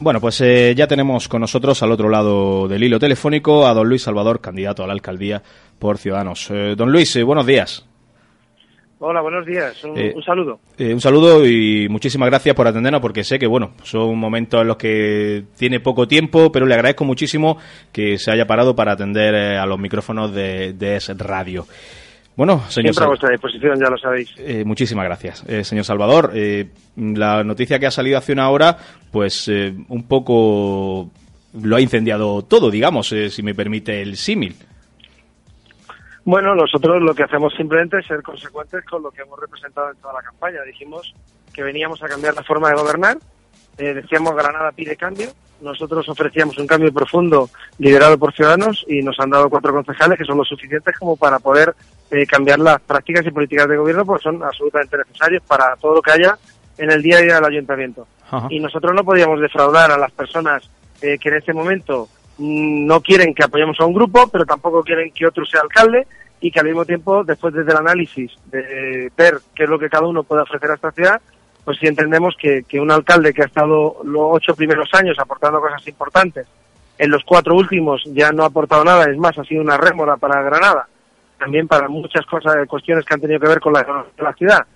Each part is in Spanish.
Bueno, pues eh, ya tenemos con nosotros al otro lado del hilo telefónico a don Luis Salvador, candidato a la alcaldía por Ciudadanos. Eh, don Luis, eh, buenos días. Hola, buenos días. Un, Eh, un saludo. Un saludo y muchísimas gracias por atendernos porque sé que, bueno, son momentos en los que tiene poco tiempo, pero le agradezco muchísimo que se haya parado para atender a los micrófonos de, de Es Radio. Bueno, señor Siempre a vuestra disposición, ya lo sabéis. eh, muchísimas gracias, Eh, señor Salvador. eh, la noticia que ha salido hace una hora, pues eh, un poco lo ha incendiado todo, digamos, eh, si me permite el símil. Bueno, nosotros lo que hacemos simplemente es ser consecuentes con lo que hemos representado en toda la campaña. Dijimos que veníamos a cambiar la forma de gobernar. decíamos Granada pide cambio. Nosotros ofrecíamos un cambio profundo liderado por ciudadanos y nos han dado cuatro concejales que son lo suficientes como para poder eh, cambiar las prácticas y políticas de gobierno, porque son absolutamente necesarios para todo lo que haya en el día a día del ayuntamiento. Ajá. y nosotros no podíamos defraudar a las personas eh, que en este momento mm, no quieren que apoyemos a un grupo, pero tampoco quieren que otro sea alcalde y que al mismo tiempo, después desde el análisis de ver qué es lo que cada uno puede ofrecer a esta ciudad, pues sí entendemos que, que un alcalde que ha estado los ocho primeros años aportando cosas importantes, en los cuatro últimos ya no ha aportado nada, es más, ha sido una rémora para Granada, también para muchas cosas, cuestiones que han tenido que ver con la economía de la ciudad,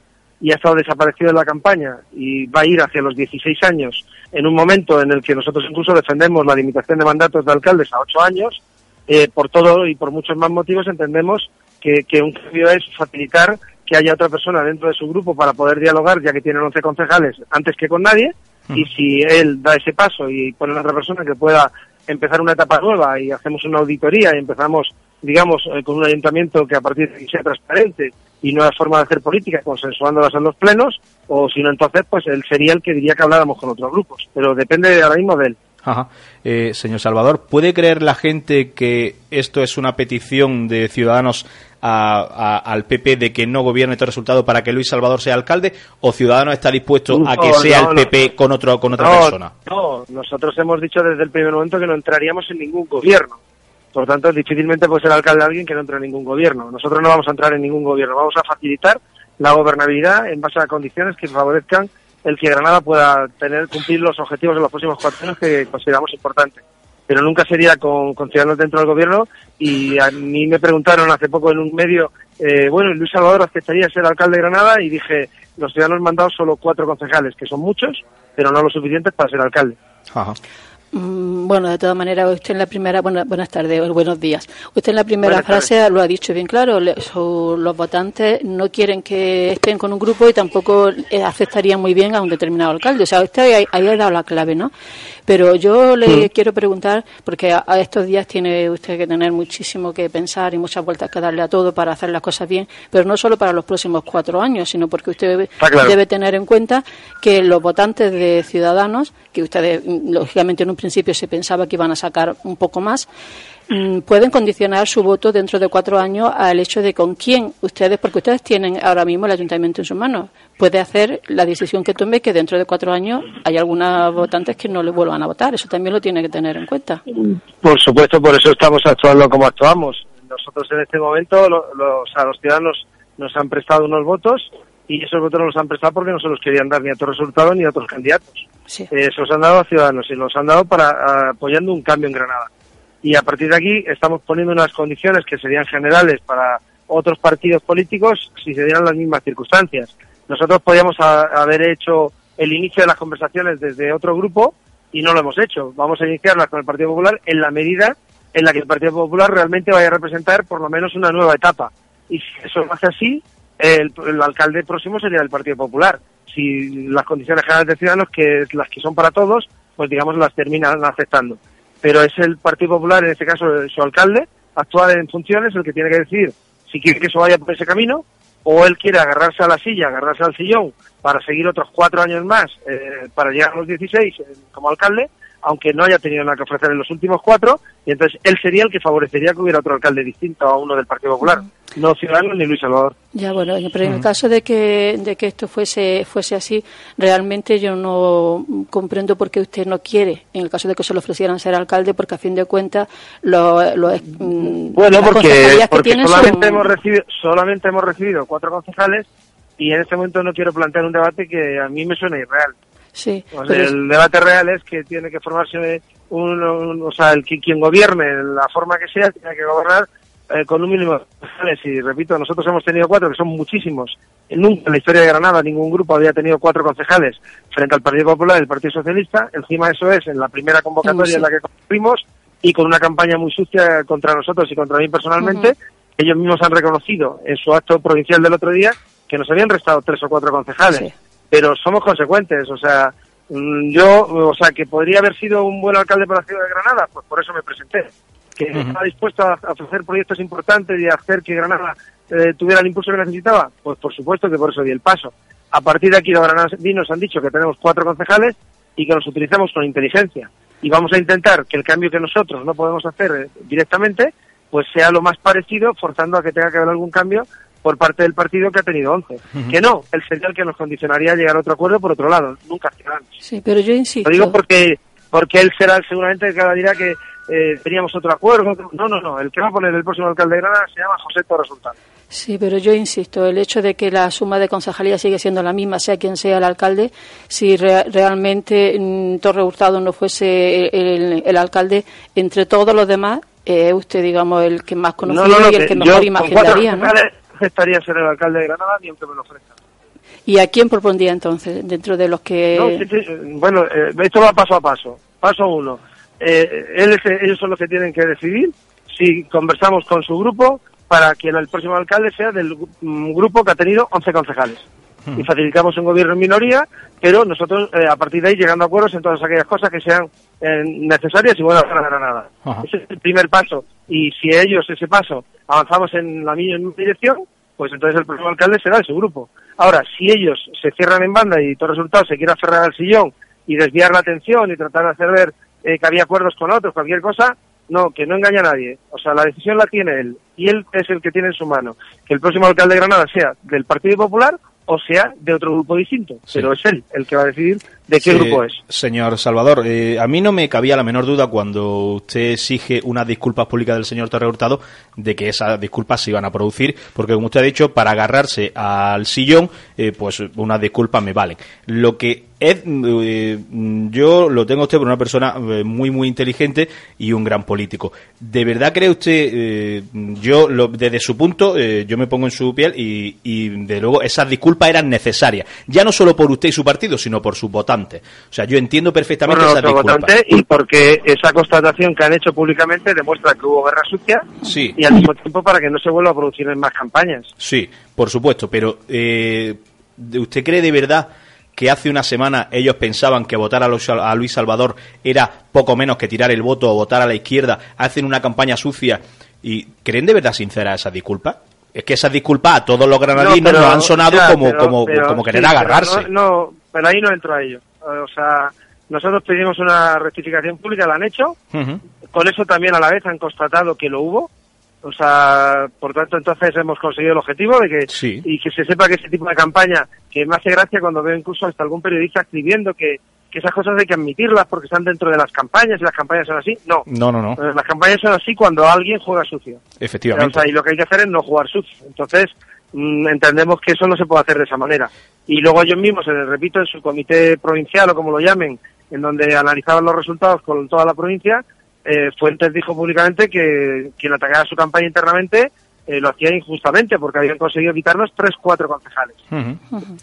y ha estado desaparecido de la campaña y va a ir hacia los 16 años en un momento en el que nosotros incluso defendemos la limitación de mandatos de alcaldes a 8 años, eh, por todo y por muchos más motivos entendemos que, que un cambio es facilitar que haya otra persona dentro de su grupo para poder dialogar, ya que tienen 11 concejales antes que con nadie, y si él da ese paso y pone a otra persona que pueda empezar una etapa nueva y hacemos una auditoría y empezamos, digamos, eh, con un ayuntamiento que a partir de ahí sea transparente y nueva forma de hacer política, consensuándolas en los plenos, o si no, entonces, pues él sería el que diría que habláramos con otros grupos. Pero depende ahora mismo de él. Ajá. Eh, señor Salvador, ¿puede creer la gente que esto es una petición de Ciudadanos a- a- al PP de que no gobierne todo resultado para que Luis Salvador sea alcalde? ¿O Ciudadanos está dispuesto a que sea no, el no. PP con, otro, con otra persona? No, nosotros hemos dicho desde el primer momento que no entraríamos en ningún gobierno. Por tanto, difícilmente puede ser alcalde alguien que no entre en ningún gobierno. Nosotros no vamos a entrar en ningún gobierno. Vamos a facilitar la gobernabilidad en base a condiciones que favorezcan el que Granada pueda tener cumplir los objetivos de los próximos cuatro años que consideramos importantes. Pero nunca sería con, ciudadanos dentro del gobierno y a mí me preguntaron hace poco en un medio, eh, bueno, Luis Salvador aceptaría ser alcalde de Granada y dije, los ciudadanos dado solo cuatro concejales, que son muchos, pero no lo suficientes para ser alcalde. Ajá. Mm, Bueno, de todas maneras, usted en la primera, buena- buenas tardes, o buenos días. Usted en la primera Buenas tardes. frase lo ha dicho bien claro, le- los votantes no quieren que estén con un grupo y tampoco eh, aceptarían muy bien a un determinado alcalde. O sea, usted ahí, ahí ha dado la clave, ¿no? Pero yo le quiero preguntar, porque a, a estos días tiene usted que tener muchísimo que pensar y muchas vueltas que darle a todo para hacer las cosas bien, pero no solo para los próximos cuatro años, sino porque usted claro. debe tener en cuenta que los votantes de Ciudadanos, que ustedes, mm, lógicamente, en un principio se pensaba que iban a sacar un poco más, mm, pueden condicionar su voto dentro de cuatro años al hecho de con quién ustedes, porque ustedes tienen ahora mismo el ayuntamiento en sus manos, puede hacer la decisión que tome que dentro de cuatro años hay algunos votantes que no le vuelvan a votar. Eso también lo tiene que tener en cuenta. Por supuesto, por eso estamos actuando como actuamos. Nosotros en este momento, lo- los, a los ciudadanos nos han prestado unos votos y esos votos nos los han prestado porque no se los querían dar ni a otros resultados ni a otros candidatos. Sí. Eh, se los han dado a ciudadanos y los han dado para a- apoyando un cambio en Granada. Y a partir de aquí estamos poniendo unas condiciones que serían generales para otros partidos políticos si se dieran las mismas circunstancias. Nosotros podíamos haber hecho el inicio de las conversaciones desde otro grupo y no lo hemos hecho. Vamos a iniciarlas con el Partido Popular en la medida en la que el Partido Popular realmente vaya a representar por lo menos una nueva etapa. Y si eso lo hace así, el, alcalde próximo sería el Partido Popular. Si las condiciones generales de Ciudadanos, que las que son para todos, pues digamos las terminan aceptando. Pero es el Partido Popular, en este caso su alcalde, actual en funciones, el que tiene que decir si quiere que eso vaya por ese camino o él quiere agarrarse a la silla, agarrarse al sillón para seguir otros cuatro años más, eh, para llegar a los 16 eh, como alcalde, aunque no haya tenido nada que ofrecer en los últimos cuatro, y entonces él sería el que favorecería que hubiera otro alcalde distinto a uno del Partido Popular, no Ciudadanos ni Luis Salvador. Ya, bueno, pero en el caso de que, de que esto fuese, fuese así, realmente yo no comprendo por qué usted no quiere, en el caso de que se le ofrecieran ser alcalde, porque a fin de cuentas lo, lo mm, bueno, porque, solamente, hemos recibido, solamente hemos recibido cuatro concejales y en este momento no quiero plantear un debate que a mí me suena irreal. Sí, el debate real es que tiene que formarse un, o sea, el quien gobierne, la forma que sea, tiene que gobernar eh, con un mínimo de concejales. Y repito, nosotros hemos tenido cuatro, que son muchísimos. Nunca en la historia de Granada ningún grupo había tenido cuatro concejales frente al Partido Popular y el Partido Socialista. Encima eso es en la primera convocatoria en la que construimos y con una campaña muy sucia contra nosotros y contra mí personalmente. Ellos mismos han reconocido en su acto provincial del otro día que nos habían restado tres o cuatro concejales pero somos consecuentes, o sea, mm, yo, o sea, que podría haber sido un buen alcalde para la ciudad de Granada, pues por eso me presenté. Que estaba dispuesto a, ofrecer proyectos importantes y a hacer que Granada eh, tuviera el impulso que necesitaba, pues por supuesto que por eso di el paso. A partir de aquí los granadinos han dicho que tenemos cuatro concejales y que los utilizamos con inteligencia. Y vamos a intentar que el cambio que nosotros no podemos hacer eh, directamente, pues sea lo más parecido, forzando a que tenga que haber algún cambio por parte del partido que ha tenido 11. Que no, el señal que nos condicionaría a llegar a otro acuerdo por otro lado, nunca Ciudadanos. Sí, pero yo insisto. Lo digo porque, porque él será seguramente el que dirá que eh, teníamos otro acuerdo. No, no, no, el que va a poner el próximo alcalde de Granada se llama José Torres Sultán. Sí, pero yo insisto, el hecho de que la suma de concejalía sigue siendo la misma, sea quien sea el alcalde, si realmente mm, Torre Hurtado no fuese el, alcalde, entre todos los demás, es usted, digamos, el que más conocido y el que, mejor imaginaría, ¿no? aceptaría ser el alcalde de Granada ni aunque me lo ofrezca. ¿Y a quién propondría entonces, dentro de los que...? bueno, eh, esto va paso a paso. Paso uno. Eh, ellos son los que tienen que decidir si conversamos con su grupo para que el próximo alcalde sea del mm, grupo que ha tenido 11 concejales. Hmm. Y facilitamos un gobierno en minoría, pero nosotros eh, a partir de ahí llegando a acuerdos en todas aquellas cosas que sean necesarias y buenas para Granada. Ese es el primer paso. Y si ellos ese paso avanzamos en la misma dirección, pues entonces el próximo alcalde será de su grupo. Ahora, si ellos se cierran en banda y todo resultado se quiere aferrar al sillón y desviar la atención y tratar de hacer ver eh, que había acuerdos con otros, cualquier cosa, no, que no engaña a nadie. O sea, la decisión la tiene él y él es el que tiene en su mano que el próximo alcalde de Granada sea del Partido Popular o sea de otro grupo distinto. Pero es él el que va a decidir de qué grupo es. Señor Salvador, eh, a mí no me cabía la menor duda cuando usted exige unas disculpas públicas del señor Torre Hurtado de que esas disculpas se iban a producir, porque como usted ha dicho, para agarrarse al sillón, eh, pues unas disculpas me valen. Lo que es, eh, yo lo tengo usted por una persona eh, muy, muy inteligente y un gran político. ¿De verdad cree usted, eh, yo desde su punto, yo me pongo en su piel y, y, de luego esas disculpas eran necesarias, ya no solo por usted y su partido, sino por sus votantes. O sea, yo entiendo perfectamente esas disculpas. y porque esa constatación que han hecho públicamente demuestra que hubo guerra sucia sí. y al mismo tiempo para que no se vuelva a producir en más campañas. Sí, por supuesto, pero ¿usted cree de verdad que hace una semana ellos pensaban que votar a Luis Salvador era poco menos que tirar el voto o votar a la izquierda, hacen una campaña sucia y ¿creen de verdad sincera esa disculpa? Es que esas disculpas a todos los granadinos nos han sonado como, como, como querer agarrarse. no, pero ahí no entro a ello. O sea, nosotros pedimos una rectificación pública, la han hecho. Con eso también a la vez han constatado que lo hubo. O sea, por tanto, entonces hemos conseguido el objetivo de que y que se sepa que ese tipo de campaña, que me hace gracia cuando veo incluso hasta algún periodista escribiendo que, que esas cosas hay que admitirlas porque están dentro de las campañas y las campañas son así. No, no, no. no. Las campañas son así cuando alguien juega sucio. Efectivamente. O sea, y lo que hay que hacer es no jugar sucio. Entonces, mm, entendemos que eso no se puede hacer de esa manera. Y luego ellos mismos, se les repito, en su comité provincial o como lo llamen, en donde analizaban los resultados con toda la provincia, eh, Fuentes dijo públicamente que quien atacaba su campaña internamente eh, lo hacía injustamente porque habían conseguido quitarnos tres, cuatro concejales.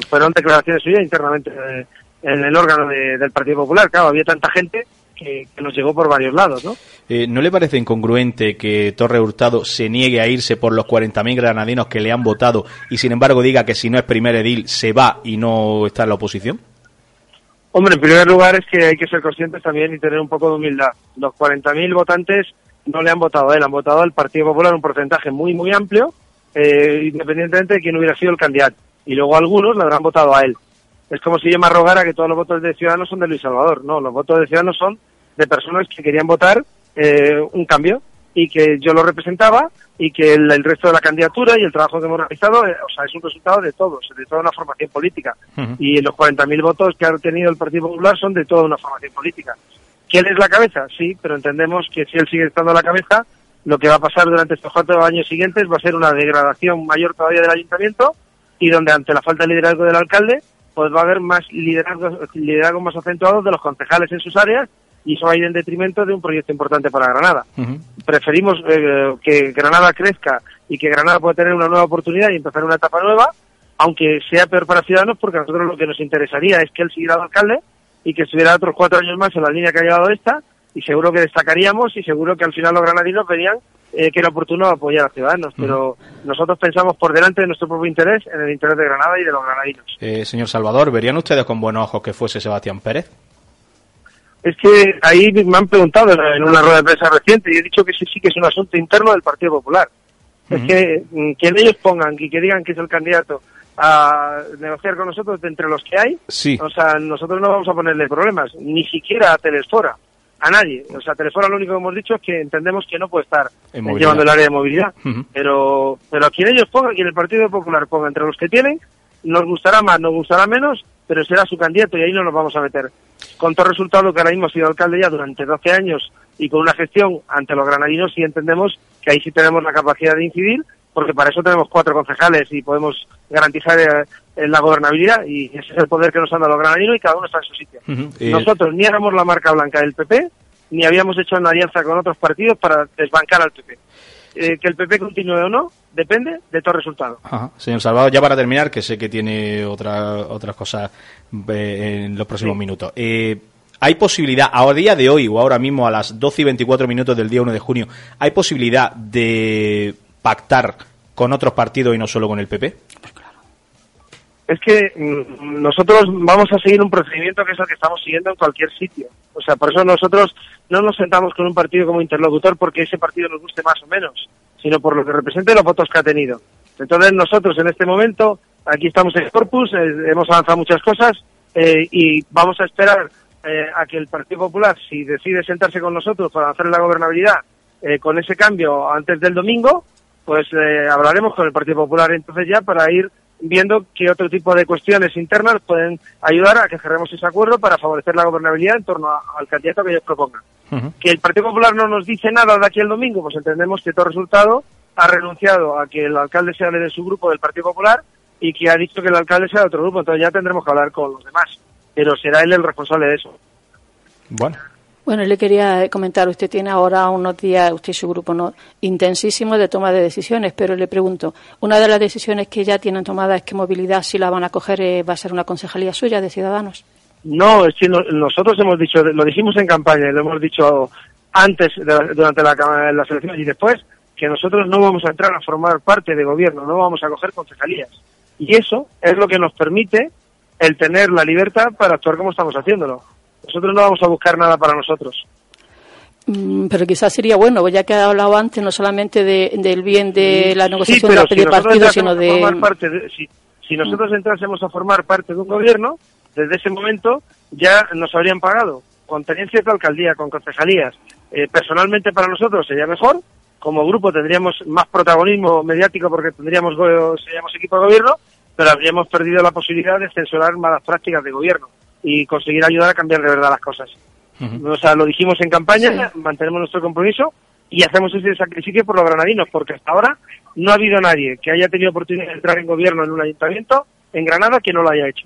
Fueron declaraciones suyas internamente eh, en el órgano del Partido Popular. Claro, había tanta gente que, nos llegó por varios lados, ¿no? ¿No le parece incongruente que Torre Hurtado se niegue a irse por los 40.000 granadinos que le han votado y sin embargo diga que si no es primer edil se va y no está en la oposición? Hombre, en primer lugar es que hay que ser conscientes también y tener un poco de humildad. Los 40.000 votantes no le han votado a él, han votado al Partido Popular un porcentaje muy, muy amplio, eh, independientemente de quién hubiera sido el candidato. Y luego algunos le habrán votado a él. Es como si yo me arrogara que todos los votos de Ciudadanos son de Luis Salvador. No, los votos de Ciudadanos son de personas que querían votar eh, un cambio y que yo lo representaba y que el, resto de la candidatura y el trabajo que hemos realizado eh, o sea, es un resultado de todos, de toda una formación política. Y los 40.000 votos que ha tenido el Partido Popular son de toda una formación política. ¿Quién es la cabeza? Sí, pero entendemos que si él sigue estando a la cabeza, lo que va a pasar durante estos cuatro años siguientes va a ser una degradación mayor todavía del ayuntamiento y donde ante la falta de liderazgo del alcalde, pues va a haber más liderazgo, liderazgo más acentuados de los concejales en sus áreas y eso va a ir en detrimento de un proyecto importante para Granada. Preferimos eh, que Granada crezca y que Granada pueda tener una nueva oportunidad y empezar una etapa nueva, aunque sea peor para Ciudadanos, porque a nosotros lo que nos interesaría es que él siguiera alcalde y que estuviera otros cuatro años más en la línea que ha llevado esta, y seguro que destacaríamos y seguro que al final los granadinos verían eh, que era oportuno apoyar a Ciudadanos, pero nosotros pensamos por delante de nuestro propio interés, en el interés de Granada y de los granadinos. Eh, señor Salvador, ¿verían ustedes con buenos ojos que fuese Sebastián Pérez? Es que ahí me han preguntado en una rueda de prensa reciente y he dicho que sí, sí que es un asunto interno del Partido Popular. Es que mm, que ellos pongan y que digan que es el candidato a negociar con nosotros de entre los que hay, sí. o sea, nosotros no vamos a ponerle problemas, ni siquiera a Telesfora, a nadie. O sea, Telesfora lo único que hemos dicho es que entendemos que no puede estar llevando el área de movilidad, pero pero a quien ellos pongan, quien el Partido Popular ponga entre los que tienen, nos gustará más, nos gustará menos, pero será su candidato y ahí no nos vamos a meter con todo resultado que ahora mismo ha sido alcalde ya durante 12 años y con una gestión ante los granadinos y entendemos que ahí sí tenemos la capacidad de incidir porque para eso tenemos cuatro concejales y podemos garantizar eh, la gobernabilidad y ese es el poder que nos han dado los granadinos y cada uno está en su sitio. Nosotros ni éramos la marca blanca del PP ni habíamos hecho una alianza con otros partidos para desbancar al PP. Eh, que el PP continúe o no depende de todo resultado. Señor Salvador, ya para terminar, que sé que tiene otra, otras cosas eh, en los próximos minutos. Eh, ¿Hay posibilidad, a día de hoy o ahora mismo a las 12 y 24 minutos del día 1 de junio, ¿hay posibilidad de pactar con otros partidos y no solo con el PP? Es que mm, nosotros vamos a seguir un procedimiento que es el que estamos siguiendo en cualquier sitio. O sea, por eso nosotros no nos sentamos con un partido como interlocutor porque ese partido nos guste más o menos, sino por lo que represente los votos que ha tenido. Entonces nosotros en este momento, aquí estamos en Corpus, eh, hemos avanzado muchas cosas eh, y vamos a esperar eh, a que el Partido Popular, si decide sentarse con nosotros para hacer la gobernabilidad con ese cambio antes del domingo, pues hablaremos con el Partido Popular entonces ya para ir viendo qué otro tipo de cuestiones internas pueden ayudar a que cerremos ese acuerdo para favorecer la gobernabilidad en torno al candidato que ellos propongan. Que el Partido Popular no nos dice nada de aquí el domingo, pues entendemos que todo resultado ha renunciado a que el alcalde sea de su grupo del Partido Popular y que ha dicho que el alcalde sea de otro grupo, entonces ya tendremos que hablar con los demás, pero será él el responsable de eso. Bueno. Bueno, le quería comentar, usted tiene ahora unos días, usted y su grupo, ¿no? intensísimos de toma de decisiones, pero le pregunto, una de las decisiones que ya tienen tomada es que movilidad, si la van a coger, eh, va a ser una concejalía suya de Ciudadanos. No, nosotros hemos dicho, lo dijimos en campaña, lo hemos dicho antes, durante la, las elecciones y después, que nosotros no vamos a entrar a formar parte de gobierno, no vamos a coger concejalías. Y eso es lo que nos permite el tener la libertad para actuar como estamos haciéndolo. Nosotros no vamos a buscar nada para nosotros. Mm, pero quizás sería bueno, ya que ha hablado antes no solamente del bien de la negociación de si partidos, sino de... Parte si, nosotros entrásemos a formar parte de un gobierno, desde ese momento ya nos habrían pagado con tenencias de alcaldía, con concejalías. Eh, personalmente para nosotros sería mejor, como grupo tendríamos más protagonismo mediático porque tendríamos seríamos equipo de gobierno, pero habríamos perdido la posibilidad de censurar malas prácticas de gobierno y conseguir ayudar a cambiar de verdad las cosas. O sea, lo dijimos en campaña, mantenemos nuestro compromiso y hacemos ese sacrificio por los granadinos, porque hasta ahora no ha habido nadie que haya tenido oportunidad de entrar en gobierno en un ayuntamiento en Granada que no lo haya hecho.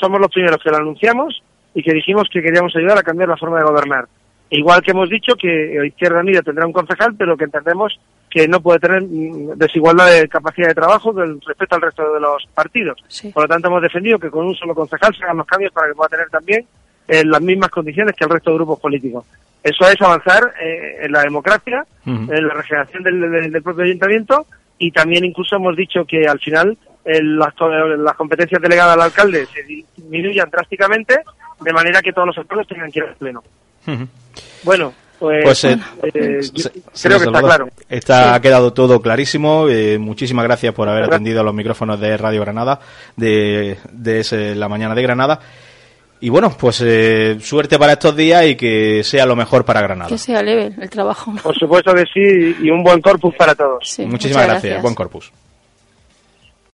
Somos los primeros que lo anunciamos y que dijimos que queríamos ayudar a cambiar la forma de gobernar. Igual que hemos dicho que Izquierda Unida tendrá un concejal, pero que entendemos que no puede tener desigualdad de capacidad de trabajo respecto al resto de los partidos. Por lo tanto, hemos defendido que con un solo concejal se hagan los cambios para que pueda tener también eh, las mismas condiciones que el resto de grupos políticos. Eso es avanzar eh, en la democracia, en la regeneración del, propio ayuntamiento y también incluso hemos dicho que al final eh, las, las, competencias delegadas al alcalde se disminuyan drásticamente de manera que todos los sectores tengan que ir al pleno. Bueno, pues, pues eh, eh, creo que está claro. Está, Ha quedado todo clarísimo. Eh, muchísimas gracias por haber atendido a los micrófonos de Radio Granada, de, de la mañana de Granada. Y bueno, pues eh, suerte para estos días y que sea lo mejor para Granada. Que sea leve el trabajo. Por supuesto que sí, y un buen corpus para todos. Muchísimas gracias. Buen corpus.